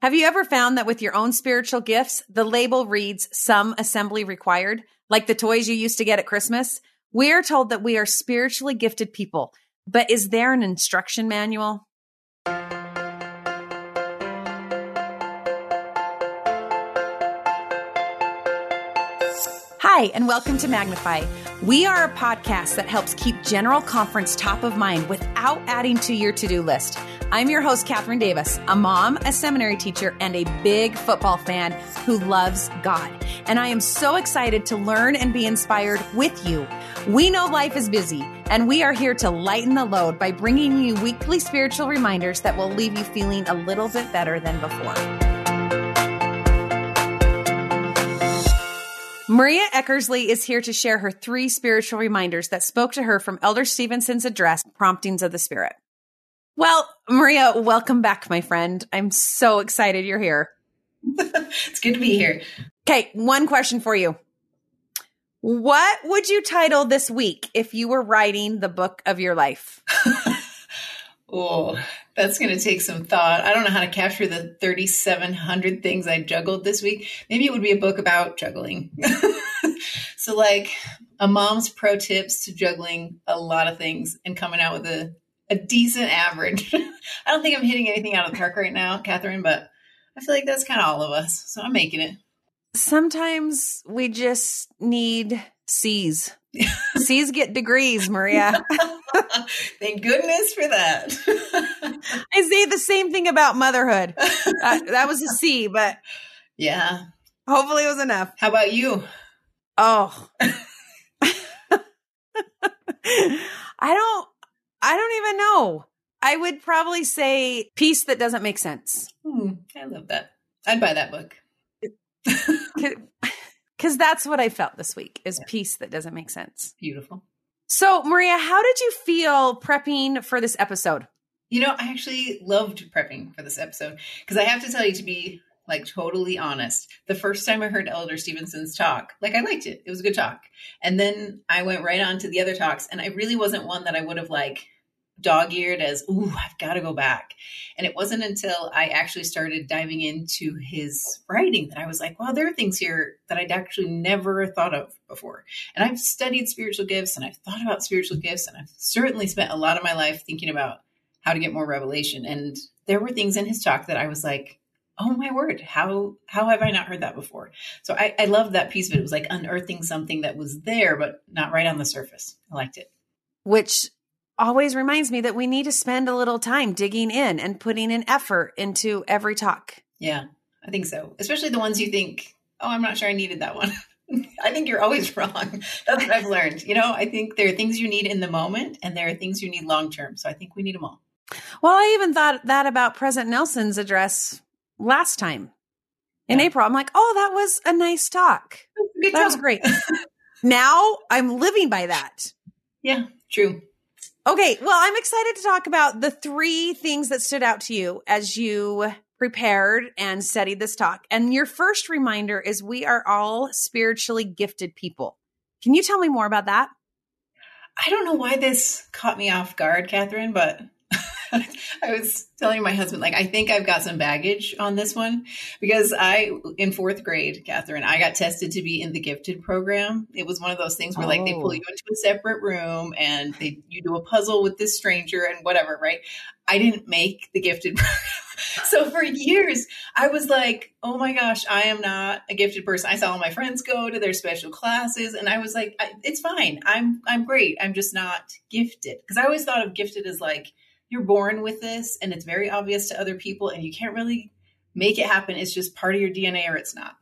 Have you ever found that with your own spiritual gifts, the label reads some assembly required, like the toys you used to get at Christmas? We are told that we are spiritually gifted people, but is there an instruction manual? Hi, and welcome to Magnify. We are a podcast that helps keep General Conference top of mind without adding to your to do list. I'm your host, Kathryn Davis, a mom, a seminary teacher, and a big football fan who loves God. And I am so excited to learn and be inspired with you. We know life is busy, and we are here to lighten the load by bringing you weekly spiritual reminders that will leave you feeling a little bit better than before. Maria Eckersley is here to share her three spiritual reminders that spoke to her from Elder Stevenson's address, Promptings of the Spirit. Well, Maria, welcome back, my friend. I'm so excited you're here. it's good to be here. Okay, one question for you. What would you title this week if you were writing the book of your life? oh, that's going to take some thought. I don't know how to capture the 3,700 things I juggled this week. Maybe it would be a book about juggling. so, like a mom's pro tips to juggling a lot of things and coming out with a, a decent average. I don't think I'm hitting anything out of the park right now, Kathryn, but I feel like that's kind of all of us. So I'm making it. Sometimes we just need C's. C's get degrees, Maria. Thank goodness for that. I say the same thing about motherhood. Uh, that was a C, but yeah, hopefully it was enough. How about you? Oh, I don't. I don't even know. I would probably say peace that doesn't make sense. Hmm, I love that. I'd buy that book. Because that's what I felt this week is yeah. peace that doesn't make sense. Beautiful. So, Maria, how did you feel prepping for this episode? You know, I actually loved prepping for this episode because I have to tell you, to be like totally honest, the first time I heard Elder Stevenson's talk, like I liked it. It was a good talk. And then I went right on to the other talks, and I really wasn't one that I would have like dog eared as, ooh, I've got to go back. And it wasn't until I actually started diving into his writing that I was like, well, there are things here that I'd actually never thought of before. And I've studied spiritual gifts and I've thought about spiritual gifts, and I've certainly spent a lot of my life thinking about how to get more revelation. And there were things in his talk that I was like, oh my word, how how have I not heard that before? So I, I loved that piece of it. It was like unearthing something that was there, but not right on the surface. I liked it. Which always reminds me that we need to spend a little time digging in and putting an effort into every talk. Yeah, I think so. Especially the ones you think, oh, I'm not sure I needed that one. I think you're always wrong. That's what I've learned. You know, I think there are things you need in the moment and there are things you need long term. So I think we need them all. Well, I even thought that about President Nelson's address last time in yeah. April. I'm like, oh, that was a nice talk. That talk. was great. now I'm living by that. Yeah, true. Okay, well, I'm excited to talk about the three things that stood out to you as you prepared and studied this talk. And your first reminder is we are all spiritually gifted people. Can you tell me more about that? I don't know why this caught me off guard, Kathryn, but I was telling my husband, like, I think I've got some baggage on this one because I, in fourth grade, Kathryn, I got tested to be in the gifted program. It was one of those things where, oh. like, they pull oh. you oh. into a separate room and they you do a puzzle with this stranger and whatever, right? I didn't make the gifted program. so for years, I was like, oh my gosh, I am not a gifted person. I saw all my friends go to their special classes and I was like, it's fine. I'm, I'm great. I'm just not gifted. Because I always thought of gifted as like, you're born with this and it's very obvious to other people and you can't really make it happen. It's just part of your DNA or it's not.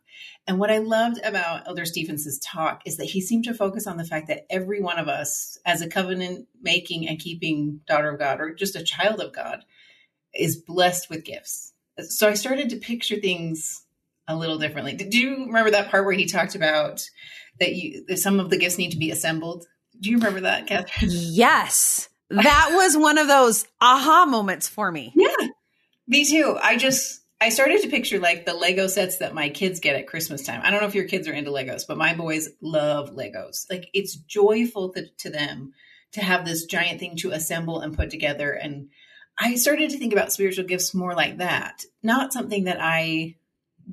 And what I loved about Elder Stevenson's talk is that he seemed to focus on the fact that every one of us, as a covenant making and keeping daughter of God or just a child of God, is blessed with gifts. So I started to picture things a little differently. Did you remember that part where he talked about that you that some of the gifts need to be assembled? Do you remember that, Kathryn? Yes that was one of those aha moments for me. Yeah, me too. I just I started to picture like the Lego sets that my kids get at Christmas time. I don't know if your kids are into Legos, but my boys love Legos. Like it's joyful to, to them to have this giant thing to assemble and put together. And I started to think about spiritual gifts more like that, not something that I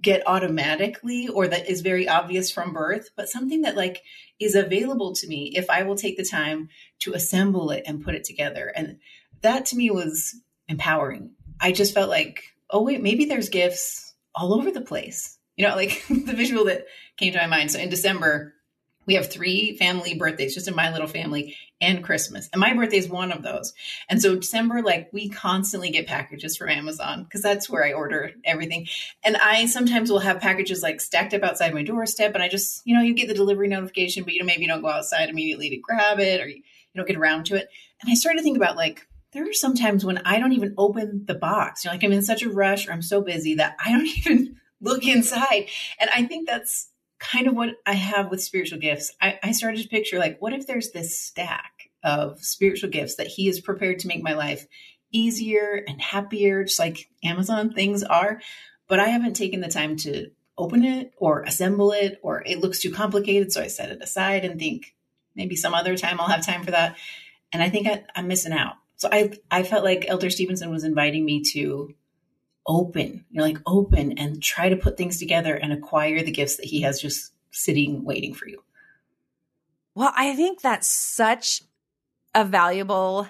get automatically or that is very obvious from birth, but something that like is available to me if I will take the time to assemble it and put it together. And that to me was empowering. I just felt like, oh wait, maybe there's gifts all over the place. You know, like the visual that came to my mind. So in December, we have three family birthdays just in my little family and Christmas. And my birthday is one of those. And so December, like we constantly get packages from Amazon because that's where I order everything. And I sometimes will have packages like stacked up outside my doorstep. And I just, you know, you get the delivery notification, but you know, maybe you don't go outside immediately to grab it or you, don't get around to it. And I started to think about like, there are some times when I don't even open the box. You know, like I'm in such a rush or I'm so busy that I don't even look inside. And I think that's kind of what I have with spiritual gifts. I, I started to picture like, what if there's this stack of spiritual gifts that He is prepared to make my life easier and happier, just like Amazon things are, but I haven't taken the time to open it or assemble it, or it looks too complicated. So I set it aside and think maybe some other time I'll have time for that. And I think I, I'm missing out. So I, I felt like Elder Stevenson was inviting me to open, you know, like open and try to put things together and acquire the gifts that he has just sitting waiting for you. Well, I think that's such a valuable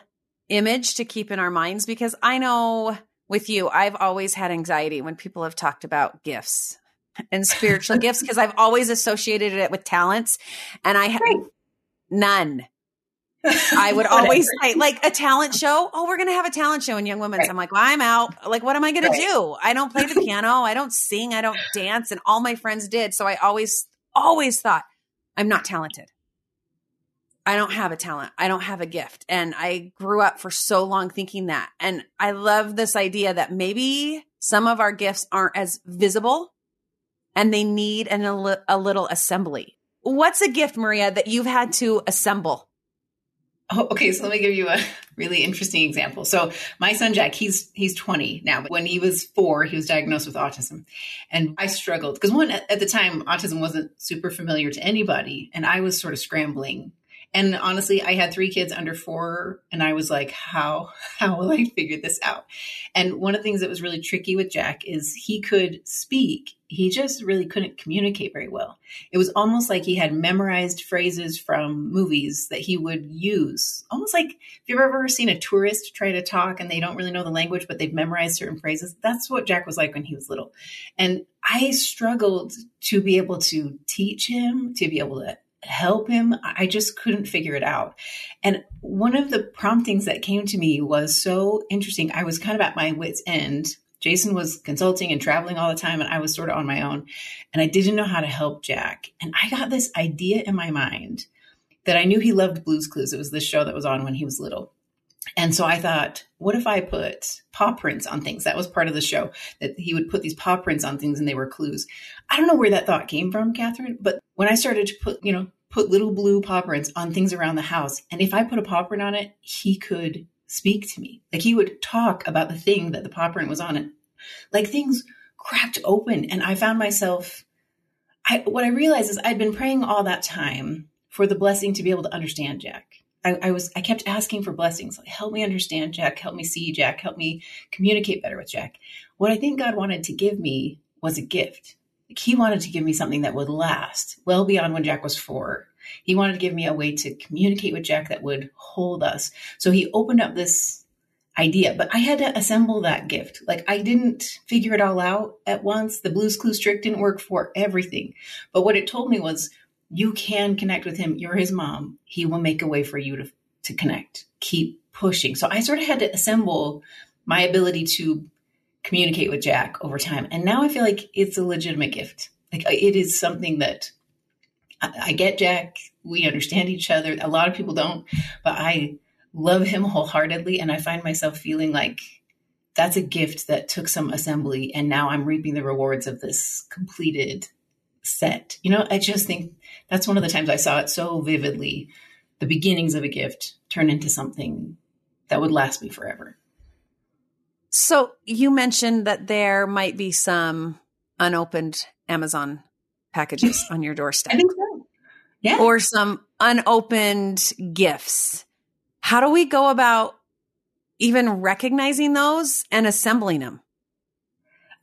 image to keep in our minds because I know with you, I've always had anxiety when people have talked about gifts and spiritual gifts because I've always associated it with talents and I have right. none. I would always say, like a talent show. Oh, we're going to have a talent show in Young Women's. Right. I'm like, well, I'm out. Like, what am I going right. to do? I don't play the piano. I don't sing. I don't dance. And all my friends did. So I always, always thought, I'm not talented. I don't have a talent. I don't have a gift. And I grew up for so long thinking that. And I love this idea that maybe some of our gifts aren't as visible and they need an, a little assembly. What's a gift, Maria, that you've had to assemble? Oh, okay, so let me give you a really interesting example. So my son Jack, he's he's 20 now, but when he was 4, he was diagnosed with autism. And I struggled because one at the time autism wasn't super familiar to anybody and I was sort of scrambling and honestly, I had three kids under four, and I was like, how how will I figure this out? And one of the things that was really tricky with Jack is he could speak, he just really couldn't communicate very well. It was almost like he had memorized phrases from movies that he would use. Almost like if you've ever seen a tourist try to talk and they don't really know the language, but they've memorized certain phrases. That's what Jack was like when he was little. And I struggled to be able to teach him, to be able to help him. I just couldn't figure it out. And one of the promptings that came to me was so interesting. I was kind of at my wits' end. Jason was consulting and traveling all the time, and I was sort of on my own. And I didn't know how to help Jack. And I got this idea in my mind that I knew he loved Blues Clues. It was this show that was on when he was little. And so I thought, what if I put paw prints on things? That was part of the show that he would put these paw prints on things and they were clues. I don't know where that thought came from, Kathryn, but when I started to put, you know, put little blue paw prints on things around the house, and if I put a paw print on it, he could speak to me. Like he would talk about the thing that the paw print was on it. Like things cracked open. And I found myself, I, what I realized is I'd been praying all that time for the blessing to be able to understand Jack I, I, was I kept asking for blessings. Like, help me understand Jack, help me see Jack, help me communicate better with Jack. What I think God wanted to give me was a gift. He wanted to give me something that would last well beyond when Jack was four. He wanted to give me a way to communicate with Jack that would hold us. So he opened up this idea, but I had to assemble that gift. Like I didn't figure it all out at once. The Blues Clues trick didn't work for everything. But what it told me was you can connect with him. You're his mom. He will make a way for you to, to connect. Keep pushing. So I sort of had to assemble my ability to communicate with Jack over time. And now I feel like it's a legitimate gift. Like it is something that I, I get Jack. We understand each other. A lot of people don't, but I love him wholeheartedly. And I find myself feeling like that's a gift that took some assembly. And now I'm reaping the rewards of this completed set. You know, I just think that's one of the times I saw it so vividly. The beginnings of a gift turn into something that would last me forever. So you mentioned that there might be some unopened Amazon packages on your doorstep. I think so. Yeah. Or some unopened gifts. How do we go about even recognizing those and assembling them?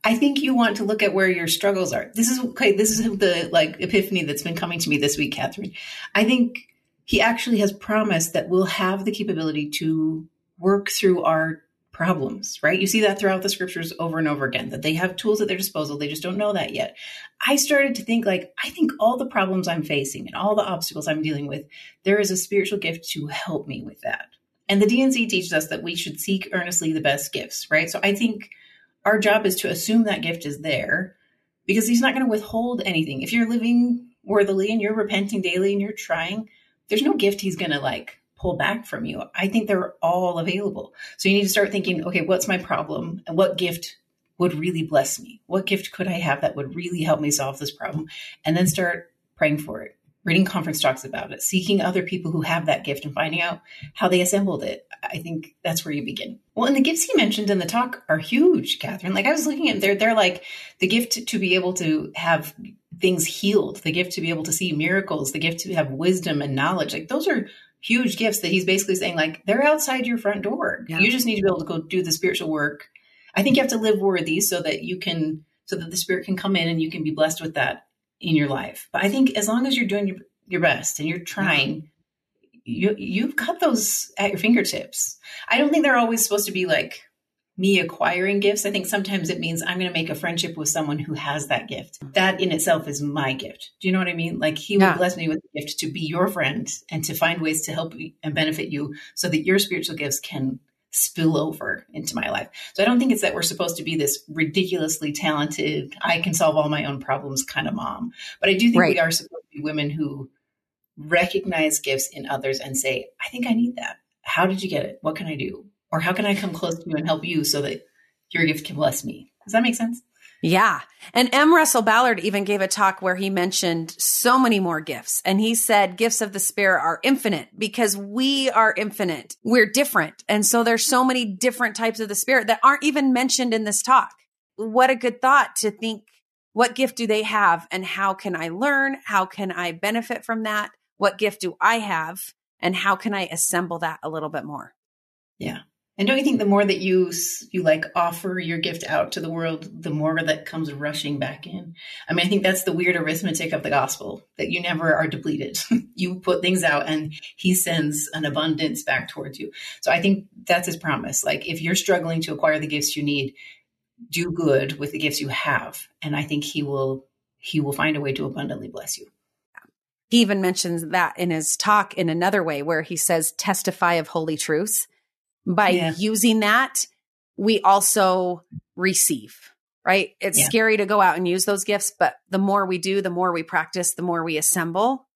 I think you want to look at where your struggles are. This is okay. This is the like epiphany that's been coming to me this week, Kathryn. I think he actually has promised that we'll have the capability to work through our problems, right? You see that throughout the scriptures over and over again, that they have tools at their disposal. They just don't know that yet. I started to think like, I think all the problems I'm facing and all the obstacles I'm dealing with, there is a spiritual gift to help me with that. And the D&C teaches us that we should seek earnestly the best gifts, right? So I think our job is to assume that gift is there because he's not going to withhold anything. If you're living worthily and you're repenting daily and you're trying, there's no gift he's going to like pull back from you. I think they're all available. So you need to start thinking, okay, what's my problem and what gift would really bless me? What gift could I have that would really help me solve this problem? And then start praying for it, reading conference talks about it, seeking other people who have that gift and finding out how they assembled it. I think that's where you begin. Well, and the gifts he mentioned in the talk are huge, Kathryn. Like I was looking at, they're they're like the gift to be able to have things healed, the gift to be able to see miracles, the gift to have wisdom and knowledge. Like those are huge gifts that he's basically saying like they're outside your front door. Yeah. You just need to be able to go do the spiritual work. I think you have to live worthy so that you can so that the spirit can come in and you can be blessed with that in your life. But I think as long as you're doing your, your best and you're trying, you you've got those at your fingertips. I don't think they're always supposed to be like me acquiring gifts. I think sometimes it means I'm going to make a friendship with someone who has that gift. That in itself is my gift. Do you know what I mean? Like he yeah. will bless me with a gift to be your friend and to find ways to help and benefit you so that your spiritual gifts can spill over into my life. So I don't think it's that we're supposed to be this ridiculously talented, I can solve all my own problems kind of mom. But I do think right. we are supposed to be women who recognize gifts in others and say, I think I need that. How did you get it? What can I do? Or how can I come close to you and help you so that your gift can bless me? Does that make sense? Yeah. And M. Russell Ballard even gave a talk where he mentioned so many more gifts. And he said gifts of the spirit are infinite because we are infinite. We're different. And so there's so many different types of the spirit that aren't even mentioned in this talk. What a good thought to think what gift do they have and how can I learn? How can I benefit from that? What gift do I have? And how can I assemble that a little bit more? Yeah. And don't you think the more that you you like offer your gift out to the world, the more that comes rushing back in? I mean, I think that's the weird arithmetic of the gospel that you never are depleted. you put things out and he sends an abundance back towards you. So I think that's his promise. Like if you're struggling to acquire the gifts you need, do good with the gifts you have, and I think he will he will find a way to abundantly bless you. He even mentions that in his talk in another way where he says testify of holy truths by yeah. using that, we also receive, right? It's yeah. scary to go out and use those gifts, but the more we do, the more we practice, the more we assemble,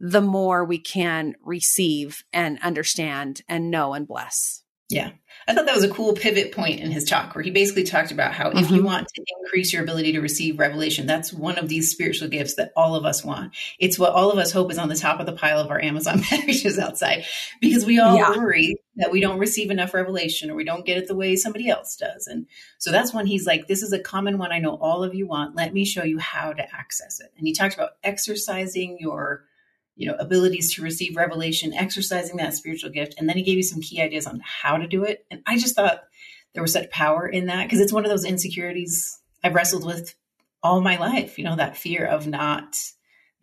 the more we can receive and understand and know and bless. Yeah. I thought that was a cool pivot point in his talk where he basically talked about how mm-hmm. if you mm-hmm. want to increase your ability to receive revelation, that's one of these spiritual gifts that all of us want. It's what all of us hope is on the top of the pile of our Amazon packages outside because we all yeah. worry that we don't receive enough revelation or we don't get it the way somebody else does. And so that's when he's like, this is a common one I know all of you want. Let me show you how to access it. And he talked about exercising your you know abilities to receive revelation exercising that spiritual gift and then he gave you some key ideas on how to do it. And i just thought there was such power in that because it's one of those insecurities i've wrestled with all my life you know that fear of not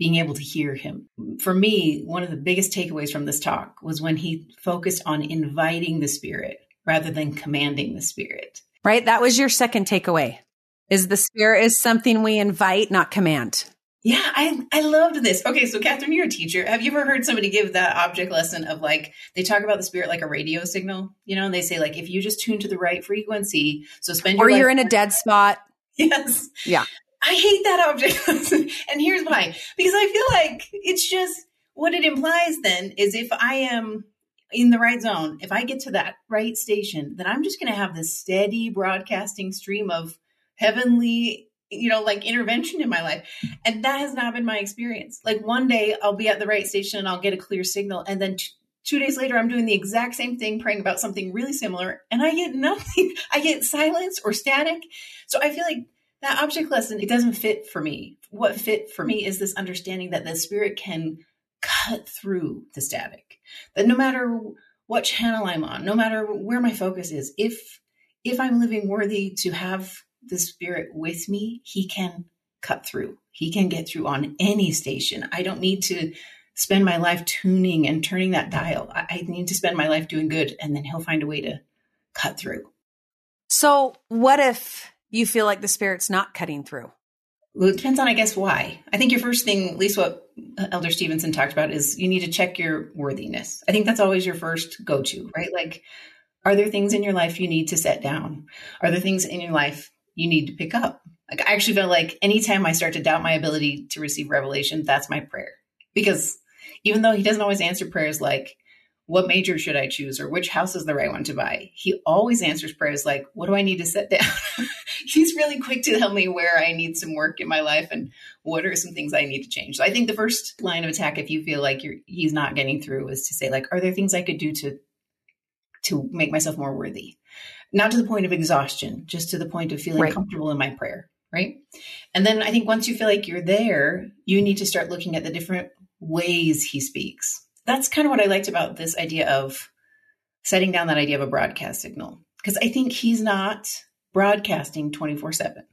being able to hear him. For me one of the biggest takeaways from this talk was when he focused on inviting the spirit rather than commanding the spirit. Right? That was your second takeaway is the spirit is something we invite not command yeah, I I loved this. Okay, so Kathryn, you're a teacher. Have you ever heard somebody give that object lesson of like they talk about the spirit like a radio signal, you know, and they say like if you just tune to the right frequency, so spend your or you're in a dead spot. Yes. Yeah. I hate that object lesson, and here's why: because I feel like it's just what it implies. Then is if I am in the right zone, if I get to that right station, then I'm just going to have this steady broadcasting stream of heavenly you know, like intervention in my life. And that has not been my experience. Like one day I'll be at the right station and I'll get a clear signal. And then t- two days later, I'm doing the exact same thing, praying about something really similar. And I get nothing. I get silence or static. So I feel like that object lesson, it doesn't fit for me. What fit for me is this understanding that the spirit can cut through the static, that no matter what channel I'm on, no matter where my focus is. If if I'm living worthy to have the spirit with me, he can cut through. He can get through on any station. I don't need to spend my life tuning and turning that dial. I, need to spend my life doing good and then he'll find a way to cut through. So, what if you feel like the spirit's not cutting through? Well, it depends on, I guess, why. I think your first thing, at least what uh, Elder Stevenson talked about, is you need to check your worthiness. I think that's always your first go to, right? Like, are there things in your life you need to set down? Are there things in your life you need to pick up? Like, I actually feel like anytime I start to doubt my ability to receive revelation, that's my prayer. Because even though he doesn't always answer prayers like, what major should I choose or which house is the right one to buy? He always answers prayers like, what do I need to set down? He's really quick to tell me where I need some work in my life and what are some things I need to change. So I think the first line of attack, if you feel like you're, he's not getting through is to say like, are there things I could do to, to make myself more worthy? Not to the point of exhaustion, just to the point of feeling right. comfortable in my prayer. Right. And then I think once you feel like you're there, you need to start looking at the different ways he speaks that's kind of what I liked about this idea of setting down that idea of a broadcast signal. Because I think he's not broadcasting 24 7.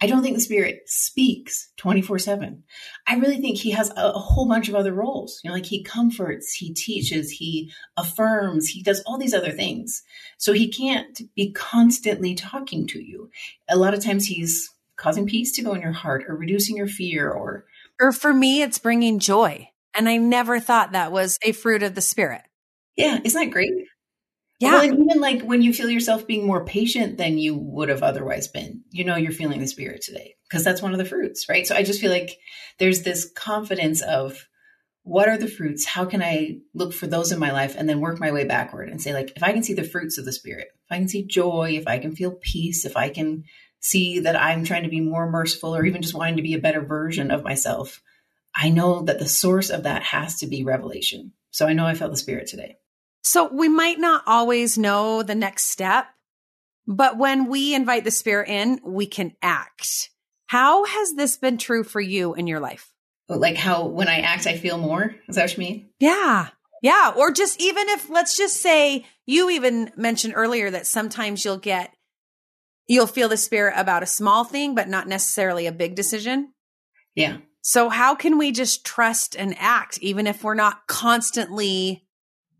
I don't think the spirit speaks 24 7. I really think he has a, a, whole bunch of other roles. You know, like he comforts, he teaches, he affirms, he does all these other things. So he can't be constantly talking to you. A lot of times he's causing peace to go in your heart or reducing your fear or. Or for me, it's bringing joy. And I never thought that was a fruit of the spirit. Yeah. Isn't that great? Yeah. Well, even like when you feel yourself being more patient than you would have otherwise been, you know, you're feeling the spirit today because that's one of the fruits, right? So I just feel like there's this confidence of what are the fruits? How can I look for those in my life and then work my way backward and say, like, if I can see the fruits of the spirit, if I can see joy, if I can feel peace, if I can see that I'm trying to be more merciful or even just wanting to be a better version of myself, I know that the source of that has to be revelation. So I know I felt the spirit today. So we might not always know the next step, but when we invite the spirit in, we can act. How has this been true for you in your life? Like how when I act, I feel more? Is that what you mean? Yeah. Yeah. Or just even if, let's just say you even mentioned earlier that sometimes you'll get, you'll feel the spirit about a small thing, but not necessarily a big decision. Yeah. So how can we just trust and act even if we're not constantly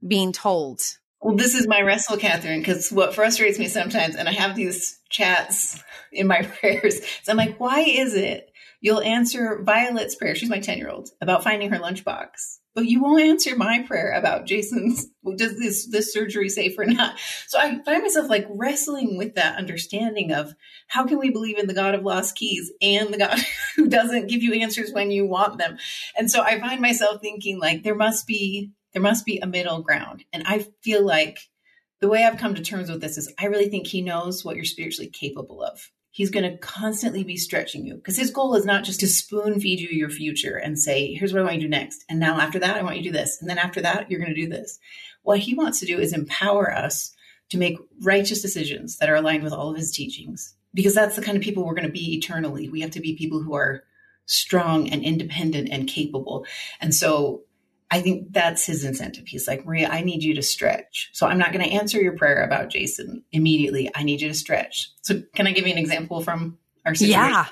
being told? Well, this is my wrestle, Kathryn, because what frustrates me sometimes, and I have these chats in my prayers, so I'm like, why is it you'll answer Violet's prayer, she's my 10 year old, about finding her lunchbox? but you won't answer my prayer about Jason's does this this surgery safe or not. So I find myself like wrestling with that understanding of how can we believe in the God of lost keys and the God who doesn't give you answers when you want them. And so I find myself thinking like there must be there must be a middle ground. And I feel like the way I've come to terms with this is I really think he knows what you're spiritually capable of he's going to constantly be stretching you because his goal is not just to spoon feed you your future and say, here's what I want you to do next. And now after that, I want you to do this. And then after that, you're going to do this. What he wants to do is empower us to make righteous decisions that are aligned with all of his teachings because that's the kind of people we're going to be eternally. We have to be people who are strong and independent and capable. And so I think that's his incentive. He's like, Maria, I need you to stretch. So I'm not going to answer your prayer about Jason immediately. I need you to stretch. So can I give you an example from our situation? Yeah.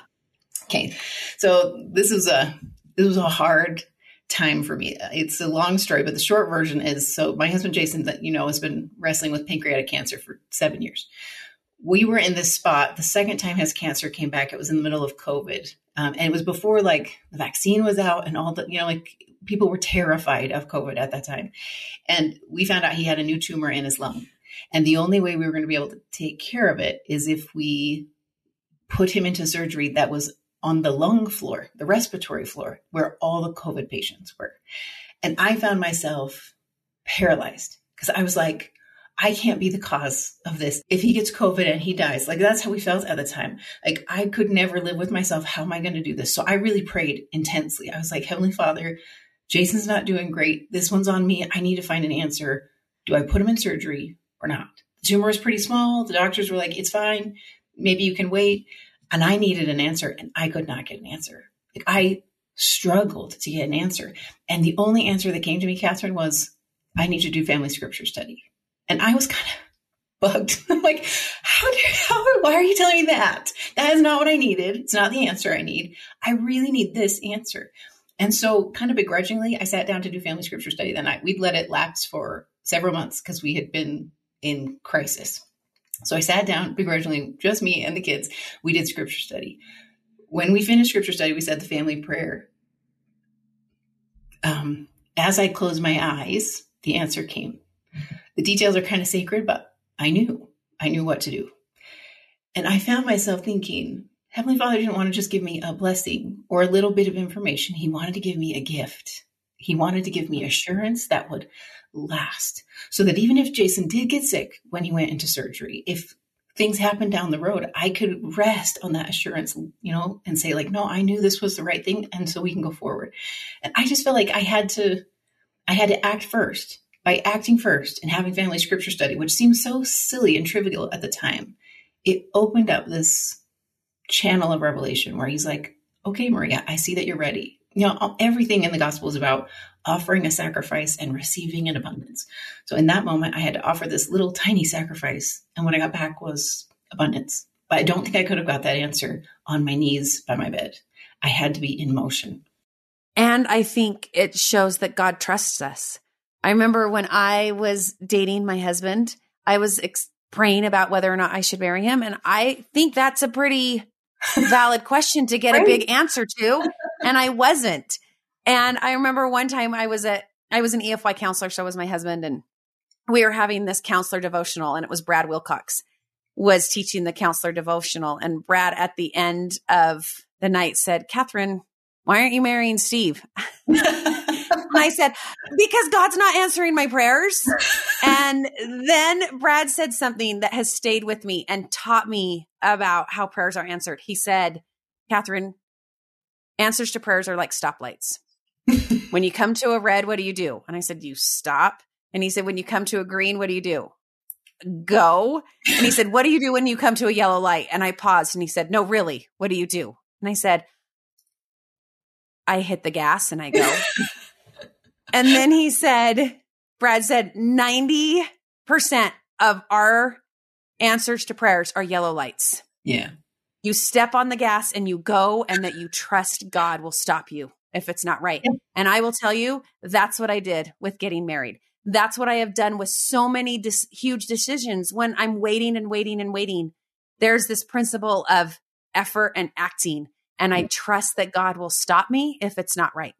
Okay. So this is a this was a hard time for me. It's a long story, but the short version is so my husband Jason that you know has been wrestling with pancreatic cancer for 7 years. We were in this spot. The second time his cancer came back, it was in the middle of COVID. Um, and it was before like the vaccine was out and all the, you know, like people were terrified of COVID at that time. And we found out he had a new tumor in his lung. And the only way we were going to be able to take care of it is if we put him into surgery that was on the lung floor, the respiratory floor, where all the COVID patients were. And I found myself paralyzed because I was like, I can't be the cause of this. If he gets COVID and he dies, like that's how we felt at the time. Like I could never live with myself. How am I going to do this? So I really prayed intensely. I was like, Heavenly Father, Jason's not doing great. This one's on me. I need to find an answer. Do I put him in surgery or not? The tumor is pretty small. The doctors were like, it's fine. Maybe you can wait. And I needed an answer and I could not get an answer. Like I struggled to get an answer. And the only answer that came to me, Kathryn, was I need to do family scripture study. And I was kind of bugged. I'm like, how do, how, why are you telling me that? That is not what I needed. It's not the answer I need. I really need this answer. And so, kind of begrudgingly, I sat down to do family scripture study that night. We'd let it lapse for several months because we had been in crisis. So I sat down begrudgingly, just me and the kids. We did scripture study. When we finished scripture study, we said the family prayer. Um, as I closed my eyes, the answer came. The details are kind of sacred, but I knew. I knew what to do. And I found myself thinking, Heavenly Father didn't want to just give me a blessing or a little bit of information. He wanted to give me a gift. He wanted to give me assurance that would last. So that even if Jason did get sick when he went into surgery, if things happened down the road, I could rest on that assurance, you know, and say, like, no, I knew this was the right thing. And so we can go forward. And I just felt like I had to, I had to act first. By acting first and having family scripture study, which seemed so silly and trivial at the time, it opened up this channel of revelation where he's like, okay, Maria, I see that you're ready. You know, everything in the gospel is about offering a sacrifice and receiving an abundance. So in that moment, I had to offer this little tiny sacrifice. And what I got back was abundance. But I don't think I could have got that answer on my knees by my bed. I had to be in motion. And I think it shows that God trusts us. I remember when I was dating my husband, I was ex- praying about whether or not I should marry him. And I think that's a pretty valid question to get right. a big answer to. And I wasn't. And I remember one time I was at, I was an EFY counselor, so was my husband, and we were having this counselor devotional, and it was Brad Wilcox was teaching the counselor devotional. And Brad at the end of the night said, Kathryn, why aren't you marrying Steve? and I said, because God's not answering my prayers. and then Brad said something that has stayed with me and taught me about how prayers are answered. He said, Kathryn, answers to prayers are like stoplights when you come to a red, what do you do? And I said, You stop. And he said, When you come to a green, what do you do? Go. And he said, What do you do when you come to a yellow light? And I paused and he said, No, really, what do you do? And I said, I hit the gas and I go. and then he said, Brad said, 90% of our answers to prayers are yellow lights. Yeah. You step on the gas and you go, and that you trust God will stop you if it's not right. And I will tell you, that's what I did with getting married. That's what I have done with so many dis- huge decisions when I'm waiting and waiting and waiting. There's this principle of effort and acting. And I trust that God will stop me if it's not right.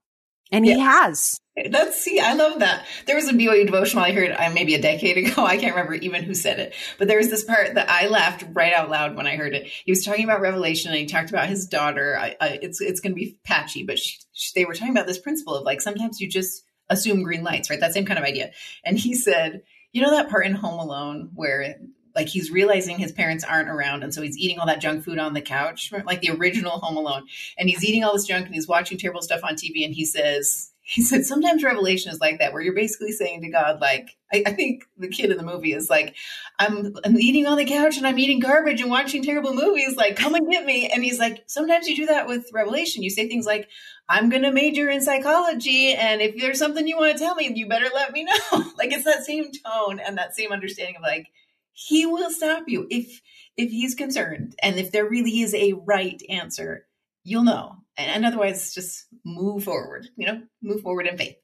And yeah. he has. That's see, I love that. There was a BYU devotional I heard uh, maybe a decade ago. I can't remember even who said it, but there was this part that I laughed right out loud when I heard it. He was talking about Revelation and he talked about his daughter. I, I, it's it's going to be patchy, but she, she, they were talking about this principle of like sometimes you just assume green lights, right? That same kind of idea. And he said, you know that part in Home Alone where like he's realizing his parents aren't around and so he's eating all that junk food on the couch like the original home alone. And he's eating all this junk and he's watching terrible stuff on tv and he says he said sometimes revelation is like that where you're basically saying to god like I, I, think the kid in the movie is like I'm, I'm eating on the couch and i'm eating garbage and watching terrible movies like come and get me. And he's like sometimes you do that with revelation. You say things like i'm going to major in psychology and if there's something you want to tell me you better let me know like it's that same tone and that same understanding of like he will stop you if if he's concerned. And if there really is a right answer you'll know. And otherwise just move forward you know move forward in faith.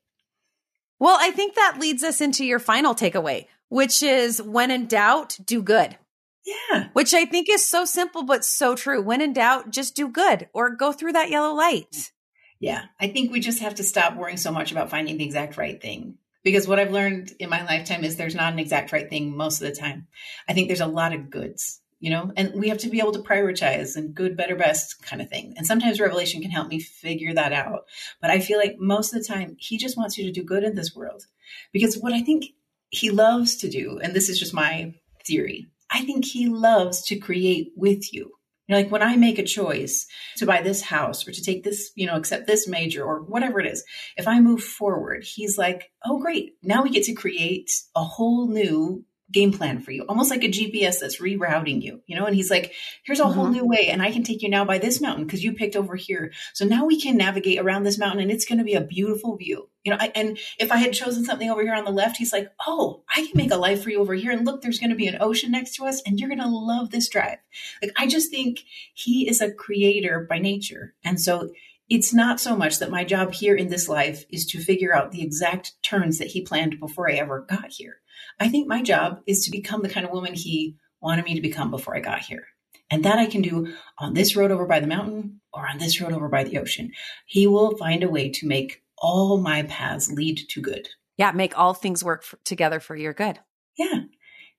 Well i think that leads us into your final takeaway which is when in doubt do good. Yeah. Which i think is so simple but so true. When in doubt just do good or go through that yellow light. Yeah. I think we just have to stop worrying so much about finding the exact right thing because what I've learned in my lifetime is there's not an exact right thing most of the time. I think there's a lot of goods you know and we have to be able to prioritize and good better best kind of thing. And sometimes revelation can help me figure that out. But i feel like most of the time he just wants you to do good in this world. Because what i think he loves to do and this is just my theory i think he loves to create with you you know, like when I make a choice to buy this house or to take this, you know, accept this major or whatever it is, if I move forward, he's like, oh, great. Now we get to create a whole new game plan for you, almost like a GPS that's rerouting you, you know? And he's like, here's a mm-hmm. whole new way, and I can take you now by this mountain because you picked over here. So now we can navigate around this mountain and it's going to be a beautiful view, you know? I, and if I had chosen something over here on the left, he's like, oh, I can make a life for you over here. And look, there's going to be an ocean next to us, and you're going to love this drive. Like, I just think he is a creator by nature. And so, it's not so much that my job here in this life is to figure out the exact turns that he planned before I ever got here. I think my job is to become the kind of woman he wanted me to become before I got here. And that I can do on this road over by the mountain or on this road over by the ocean. He will find a way to make all my paths lead to good. Yeah, make all things work for, together for your good. Yeah.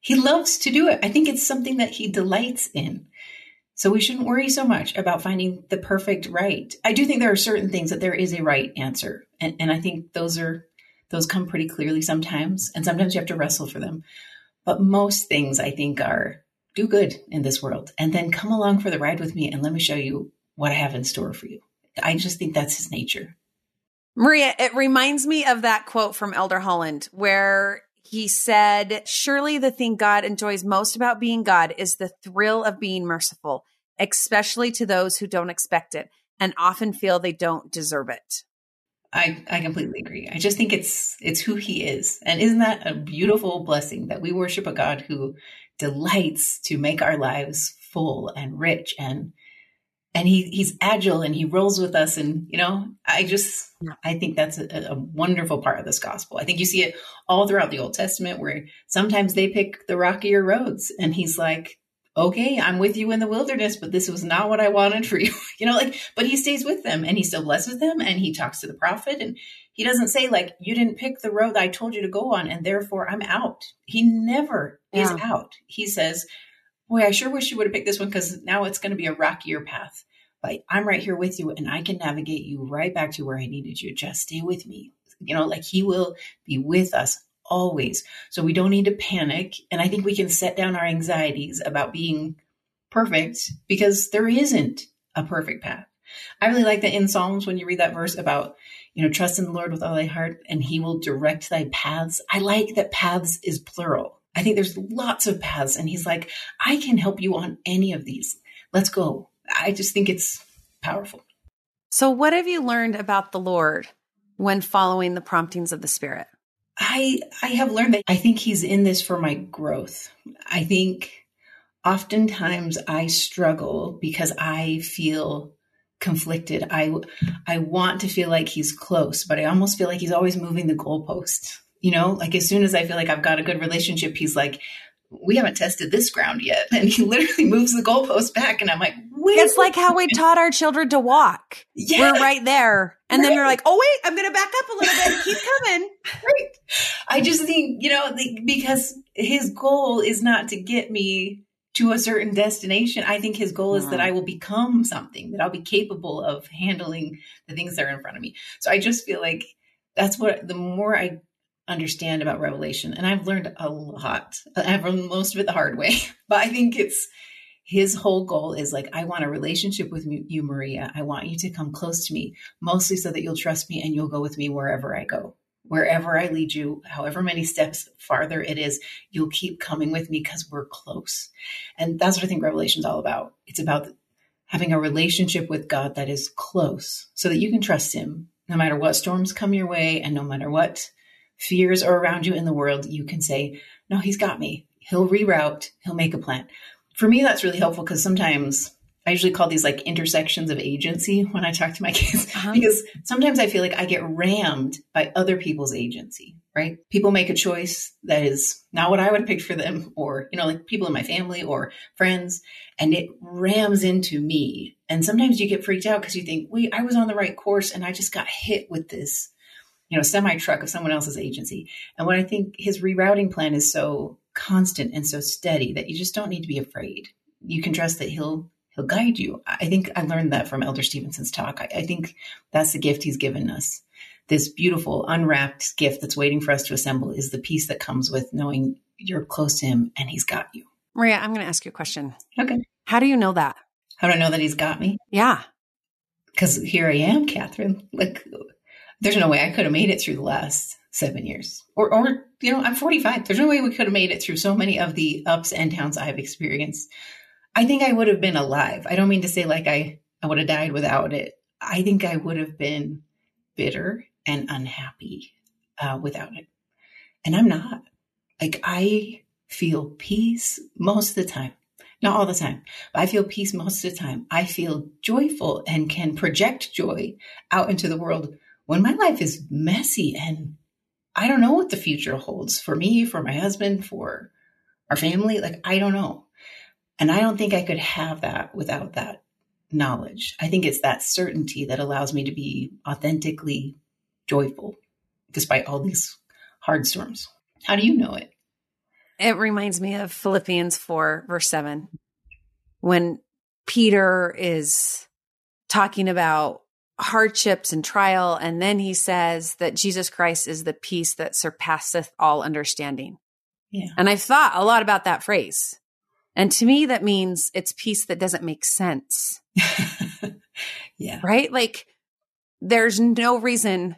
He loves to do it. I think it's something that he delights in. So we shouldn't worry so much about finding the perfect right. I do think there are certain things that there is a right answer. And, and I think those are those come pretty clearly sometimes, and sometimes you have to wrestle for them. But most things I think are do good in this world and then come along for the ride with me and let me show you what I have in store for you. I just think that's his nature. Maria, it reminds me of that quote from Elder Holland where he said, Surely the thing God enjoys most about being God is the thrill of being merciful, especially to those who don't expect it and often feel they don't deserve it. I, I completely agree. I just think it's it's who he is. And isn't that a beautiful blessing that we worship a God who delights to make our lives full and rich and and he he's agile and he rolls with us and you know i just i think that's a, a, wonderful part of this gospel i think you see it all throughout the old testament where sometimes they pick the rockier roads and he's like okay, I'm with you in the wilderness, but this was not what I wanted for you. you know, like, but he stays with them and he still blesses them and he talks to the prophet and he doesn't say, like, you didn't pick the road I told you to go on and therefore I'm out. He never yeah. is out. He says, boy, I sure wish you would have picked this one because now it's going to be a rockier path. But I'm right here with you and I can navigate you right back to where I needed you. Just stay with me. You know, like he will be with us always. So we don't need to panic. And I think we can set down our anxieties about being perfect because there isn't a perfect path. I really like that in Psalms when you read that verse about, you know, trust in the Lord with all thy heart and he will direct thy paths. I like that paths is plural. I think there's lots of paths and he's like, I can help you on any of these. Let's go. I just think it's powerful. So what have you learned about the Lord when following the promptings of the Spirit? I I have learned that I think he's in this for my growth. I think oftentimes I struggle because I feel conflicted. I I want to feel like he's close, but I almost feel like he's always moving the goalpost. You know, like as soon as I feel like I've got a good relationship, he's like, we haven't tested this ground yet. And he literally moves the goalpost back. And I'm like, Wait, it's like how we taught our children to walk. Yeah. We're right there. And right. then we're like, oh, wait, I'm going to back up a little bit. Keep coming. right. I just think, you know, the, because his goal is not to get me to a certain destination. I think his goal is that uh-huh. I will become something, that I'll be capable of handling the things that are in front of me. So I just feel like that's what the more I understand about revelation and i've learned a lot uh, i've learned most of it the hard way but i think it's his whole goal is like i want a relationship with you maria. I want you to come close to me mostly so that you'll trust me and you'll go with me wherever i go. Wherever i lead you however many steps farther it is you'll keep coming with me because we're close. And that's what i think revelation is all about. It's about having a relationship with god that is close so that you can trust him. No matter what storms come your way and no matter what fears are around you in the world, you can say, No, he's got me. He'll reroute, he'll make a plan. For me, that's really helpful because sometimes I usually call these like intersections of agency when I talk to my kids uh-huh. because sometimes I feel like I get rammed by other people's agency, right? People make a choice that is not what I would pick for them or, you know, like people in my family or friends and it rams into me. And sometimes you get freaked out because you think, wait, I was on the right course and I just got hit with this you know, semi truck of someone else's agency. And what I think his rerouting plan is so constant and so steady that you just don't need to be afraid. You can trust that he'll he'll guide you. I think I learned that from Elder Stevenson's talk. I, I think that's the gift he's given us. This beautiful unwrapped gift that's waiting for us to assemble is the peace that comes with knowing you're close to him and he's got you. Maria, I'm going to ask you a question. Okay. How do you know that? How do I know that he's got me? Yeah. Because here I am, Kathryn. Like there's no way I could have made it through the last seven years. Or, or, you know, I'm 45. There's no way we could have made it through so many of the ups and downs I've experienced. I think I would have been alive. I don't mean to say like I, I would have died without it. I think I would have been bitter and unhappy uh, without it. And I'm not. Like, I feel peace most of the time. Not all the time, but I feel peace most of the time. I feel joyful and can project joy out into the world when my life is messy and I don't know what the future holds for me, for my husband, for our family. Like, I don't know. And I don't think I could have that without that knowledge. I think it's that certainty that allows me to be authentically joyful despite all these hard storms. How do you know it? It reminds me of Philippians 4, verse 7, when Peter is talking about hardships and trial. And then he says that Jesus Christ is the peace that surpasseth all understanding. Yeah. And I've thought a lot about that phrase. And to me, that means it's peace that doesn't make sense. yeah. Right? Like, there's no reason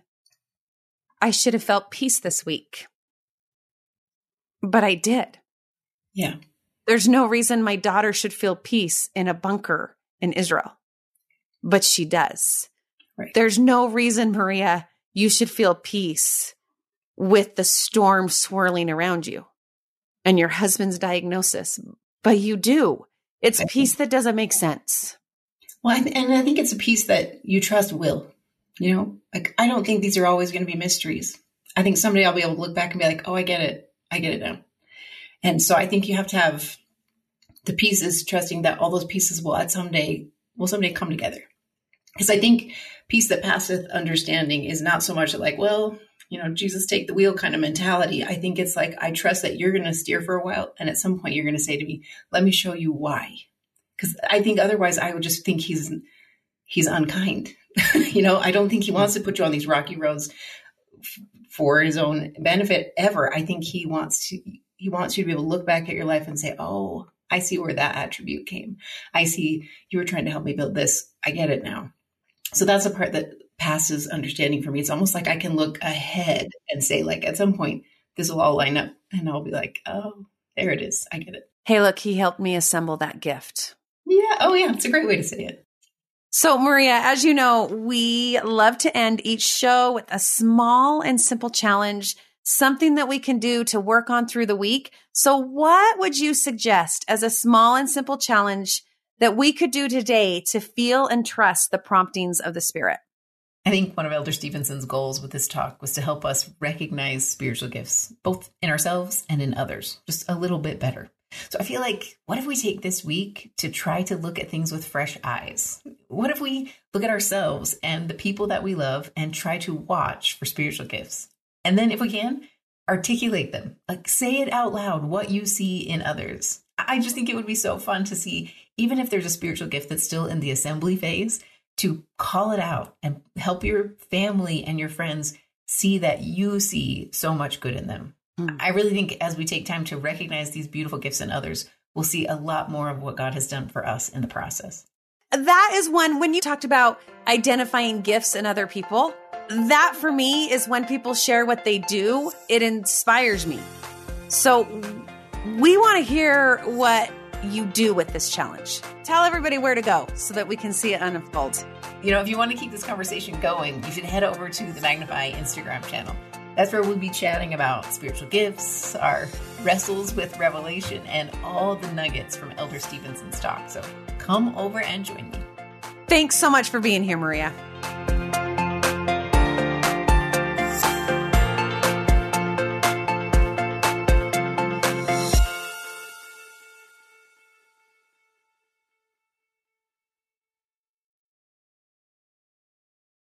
I should have felt peace this week. But I did. Yeah. There's no reason my daughter should feel peace in a bunker in Israel, but she does. Right. There's no reason, Maria, you should feel peace with the storm swirling around you and your husband's diagnosis, but you do. It's right. peace that doesn't make sense. Well, and I think it's a peace that you trust will. You know, like I don't think these are always going to be mysteries. I think someday I'll be able to look back and be like, oh, I get it. I get it now. And so I think you have to have the pieces, trusting that all those pieces will at someday will someday come together. Because I think peace that passeth understanding is not so much like, well, you know, Jesus take the wheel kind of mentality. I think it's like, I trust that you're going to steer for a while. And at some point, you're going to say to me, let me show you why. Because I think otherwise, I would just think he's he's unkind. you know, I don't think he wants to put you on these rocky roads f- for his own benefit ever. I think he wants to he wants you to be able to look back at your life and say, "Oh, I see where that attribute came. I see you were trying to help me build this. I get it now." So that's the part that passes understanding for me. It's almost like I can look ahead and say, like, at some point, this will all line up, and I'll be like, "Oh, there it is. I get it." Hey, look, he helped me assemble that gift. Yeah. Oh, yeah. It's a great way to say it. So, Maria, as you know, we love to end each show with a small and simple challenge, something that we can do to work on through the week. So, what would you suggest as a small and simple challenge that we could do today to feel and trust the promptings of the Spirit? I think one of Elder Stevenson's goals with this talk was to help us recognize spiritual gifts, both in ourselves and in others, just a little bit better. So I feel like, what if we take this week to try to look at things with fresh eyes? What if we look at ourselves and the people that we love and try to watch for spiritual gifts? And then, if we can, articulate them. Like, say it out loud what you see in others. I just think it would be so fun to see, even if there's a spiritual gift that's still in the assembly phase, to call it out and help your family and your friends see that you see so much good in them. Mm. I really think as we take time to recognize these beautiful gifts in others, we'll see a lot more of what God has done for us in the process. That is one, when you talked about identifying gifts in other people, that for me is when people share what they do, it inspires me. So we want to hear what you do with this challenge. Tell everybody where to go so that we can see it unfold. You know, if you want to keep this conversation going, you should head over to the Magnify Instagram channel. That's where we'll be chatting about spiritual gifts, our wrestles with revelation, and all the nuggets from Elder Stevenson's talk. So come over and join me. Thanks so much for being here, Maria.